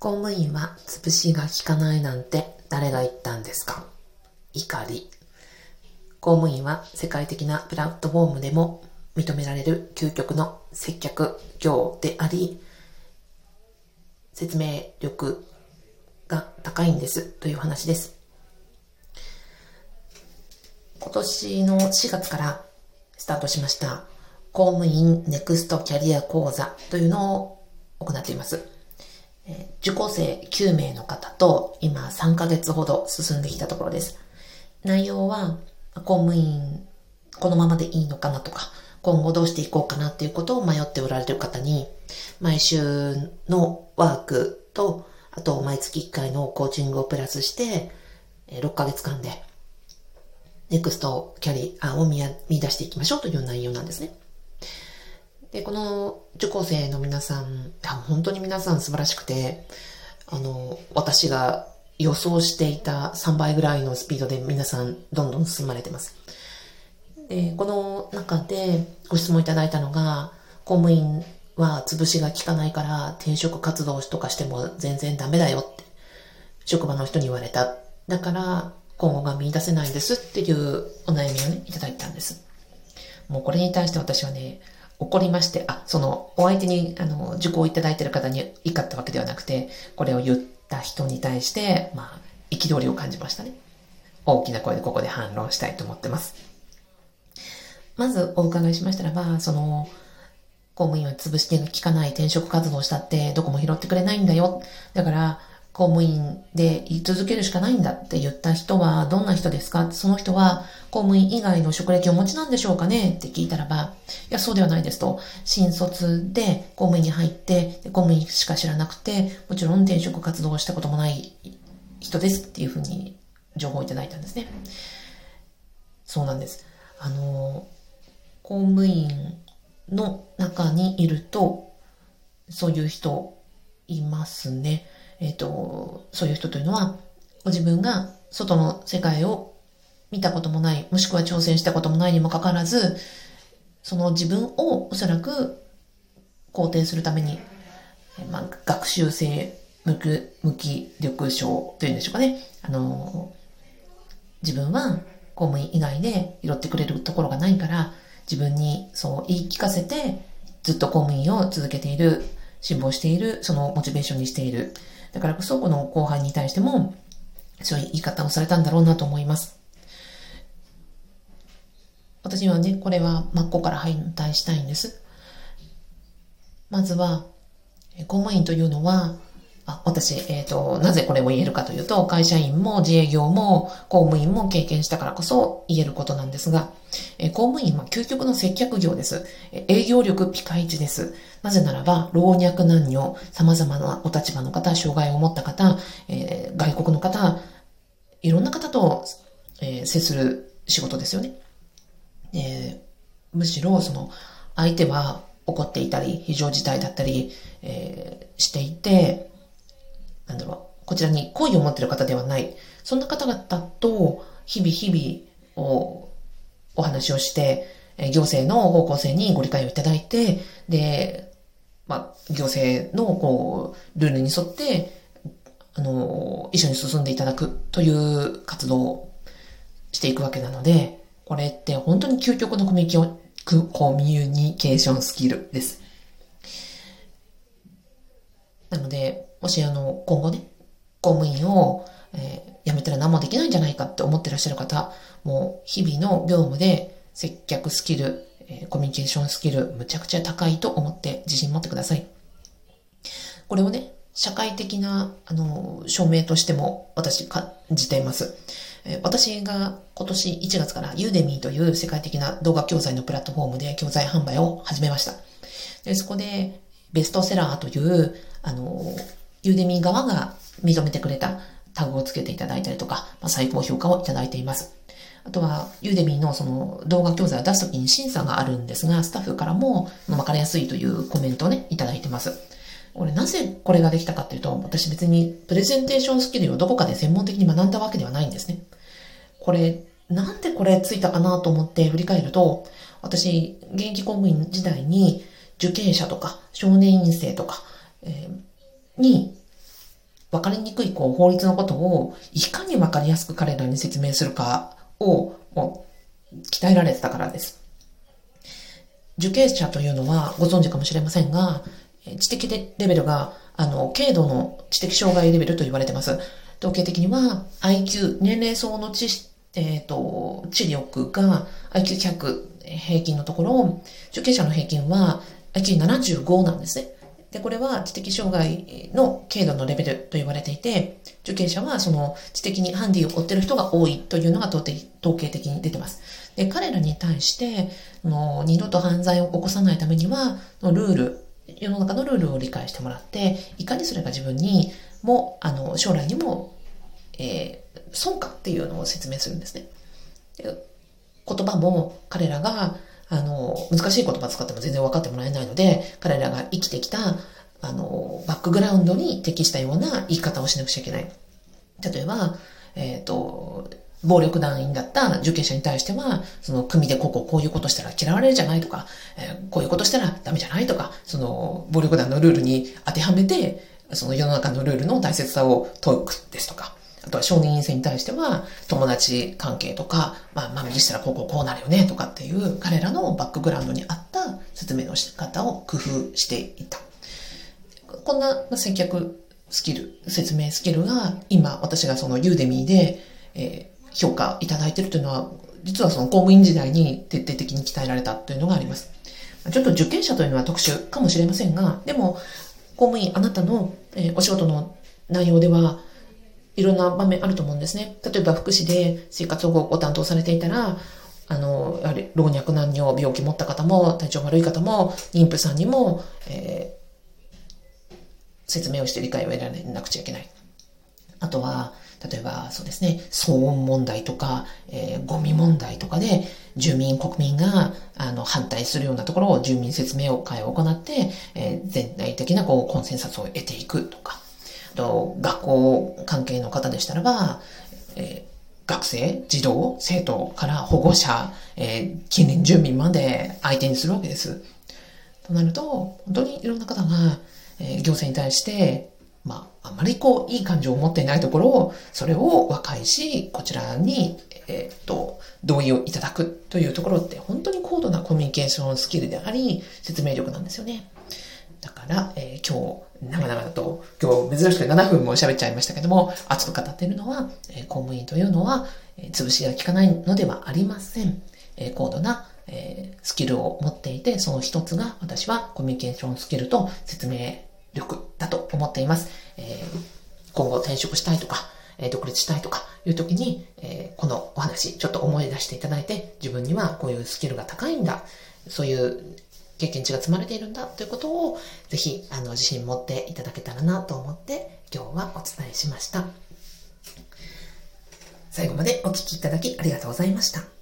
公務員は潰しが効かないなんて誰が言ったんですか？怒り。公務員は世界的なプラットフォームでも認められる究極の接客業であり、説明力が高いんですという話です。今年の4月からスタートしました公務員ネクストキャリア講座というのを行っています。受講生9名の方と今3ヶ月ほど進んできたところです。内容は公務員このままでいいのかなとか今後どうしていこうかなっていうことを迷っておられてる方に毎週のワークとあと毎月1回のコーチングをプラスして6ヶ月間でネクストキャリアを見出していきましょうという内容なんですね。で、この受講生の皆さん、本当に皆さん素晴らしくて、あの、私が予想していた3倍ぐらいのスピードで皆さんどんどん進まれてます。で、この中でご質問いただいたのが、公務員は潰しが効かないから転職活動とかしても全然ダメだよって職場の人に言われた。だから今後が見出せないんですっていうお悩みをね、いただいたんです。もうこれに対して私はね、怒りまして、あ、その、お相手に、あの、受講いただいている方に怒ったわけではなくて、これを言った人に対して、まあ、憤りを感じましたね。大きな声でここで反論したいと思ってます。まずお伺いしましたらば、その、公務員は潰してが効かない転職活動をしたってどこも拾ってくれないんだよ。だから、公務員で言い続けるしかないんだって言った人はどんな人ですか？その人は公務員以外の職歴をお持ちなんでしょうかね？って聞いたらば、いや、そうではないですと。新卒で公務員に入って、公務員しか知らなくて、もちろん転職活動をしたこともない人ですっていうふうに情報をいただいたんですね。そうなんです。あの、公務員の中にいると、そういう人いますね。えっ、ー、と、そういう人というのは、ご自分が外の世界を見たこともない、もしくは挑戦したこともないにもかかわらず、その自分をおそらく肯定するために、まあ、学習性無無気力症というんでしょうかね。あの、自分は公務員以外で拾ってくれるところがないから、自分にそう言い聞かせて、ずっと公務員を続けている、辛抱している、そのモチベーションにしている。だからこそこの後輩に対しても、そういう言い方をされたんだろうなと思います。私はね、これは真っ向から反対したいんです。まずは、公務員というのは、あ私、えっ、ー、と、なぜこれを言えるかというと、会社員も自営業も公務員も経験したからこそ言えることなんですが、え、公務員は究極の接客業です。営業力ピカイチです。なぜならば、老若男女、様々なお立場の方、障害を持った方、えー、外国の方、いろんな方と、え接する仕事ですよね。えむしろ、その、相手は怒っていたり、非常事態だったり、えしていて、なんだろう、こちらに好意を持っている方ではない。そんな方々と、日々日々お、お話をして、行政の方向性にご理解をいただいて、で、まあ、行政の、こう、ルールに沿って、あの、一緒に進んでいただくという活動をしていくわけなので、これって本当に究極のコミュニケーションスキルです。なので、もしあの、今後ね、公務員を、えー、辞めたら何もできないんじゃないかって思ってらっしゃる方、もう日々の業務で接客スキル、えー、コミュニケーションスキル、むちゃくちゃ高いと思って自信持ってください。これをね、社会的な、あの、証明としても私感じています。え私が今年1月からユーデミーという世界的な動画教材のプラットフォームで教材販売を始めました。でそこでベストセラーという、あの、ユーデミー側が認めてくれたタグをつけていただいたりとか、まあ、最高評価をいただいています。あとは、ユーデミーのその動画教材を出すときに審査があるんですが、スタッフからもわかりやすいというコメントをね、いただいてます。これなぜこれができたかっていうと、私別にプレゼンテーションスキルをどこかで専門的に学んだわけではないんですね。これ、なんでこれついたかなと思って振り返ると、私、現役公務員時代に受刑者とか少年院生とか、えーに分かりにくいこう法律のことをいかに分かりやすく彼らに説明するかをもう鍛えられてたからです。受刑者というのはご存知かもしれませんが、知的レベルが、あの、軽度の知的障害レベルと言われてます。統計的には IQ、年齢層の知、えっ、ー、と、知力が IQ100 平均のところ、受刑者の平均は IQ75 なんですね。で、これは知的障害の軽度のレベルと言われていて、受刑者はその知的にハンディを負っている人が多いというのが統計的に出てます。で、彼らに対して、もう二度と犯罪を起こさないためには、ルール、世の中のルールを理解してもらって、いかにそれが自分にも、あの、将来にも、えー、損かっていうのを説明するんですね。言葉も彼らがあの、難しい言葉使っても全然分かってもらえないので、彼らが生きてきた、あの、バックグラウンドに適したような言い方をしなくちゃいけない。例えば、えっ、ー、と、暴力団員だった受刑者に対しては、その組でこここういうことしたら嫌われるじゃないとか、えー、こういうことしたらダメじゃないとか、その暴力団のルールに当てはめて、その世の中のルールの大切さを説くですとか、あとは承認院生に対しては、友達関係とか、まあ、まあ、右したらこうこうこうなるよね、とかっていう、彼らのバックグラウンドに合った説明の仕方を工夫していた。こんな接客スキル、説明スキルが、今、私がそのユーデミーで、えー、評価いただいてるというのは、実はその公務員時代に徹底的に鍛えられたというのがあります。ちょっと受験者というのは特殊かもしれませんが、でも、公務員、あなたの、えー、お仕事の内容では、いろんな場面あると思うんですね。例えば福祉で生活保護を担当されていたら、あの、やはり老若男女、病気持った方も、体調悪い方も、妊婦さんにも、えー、説明をして理解を得られなくちゃいけない。あとは、例えばそうですね、騒音問題とか、えー、ゴミ問題とかで、住民、国民があの反対するようなところを住民説明会を行って、えー、全体的なこうコンセンサスを得ていくとか、と学校関係の方でしたらば、えー、学生、児童、生徒から保護者、えー、近隣住民まで相手にするわけです。となると、本当にいろんな方が、えー、行政に対して、まあ、あまりこう、いい感情を持っていないところを、それを和解し、こちらに、えっ、と、同意をいただくというところって、本当に高度なコミュニケーションスキルであり、説明力なんですよね。だから、えー、今日、長々と、今日珍しく7分も喋っちゃいましたけども、熱く語っているのは、えー、公務員というのは、えー、潰しが効かないのではありません。え、高度な、え、スキルを持っていて、その一つが私はコミュニケーションスキルと説明力だと思っています。え、今後転職したいとか、え独立したいとかいう時に、え、このお話、ちょっと思い出していただいて、自分にはこういうスキルが高いんだ。そういう経験値が積まれているんだということを、ぜひ、あの、自信持っていただけたらなと思って、今日はお伝えしました。最後までお聴きいただきありがとうございました。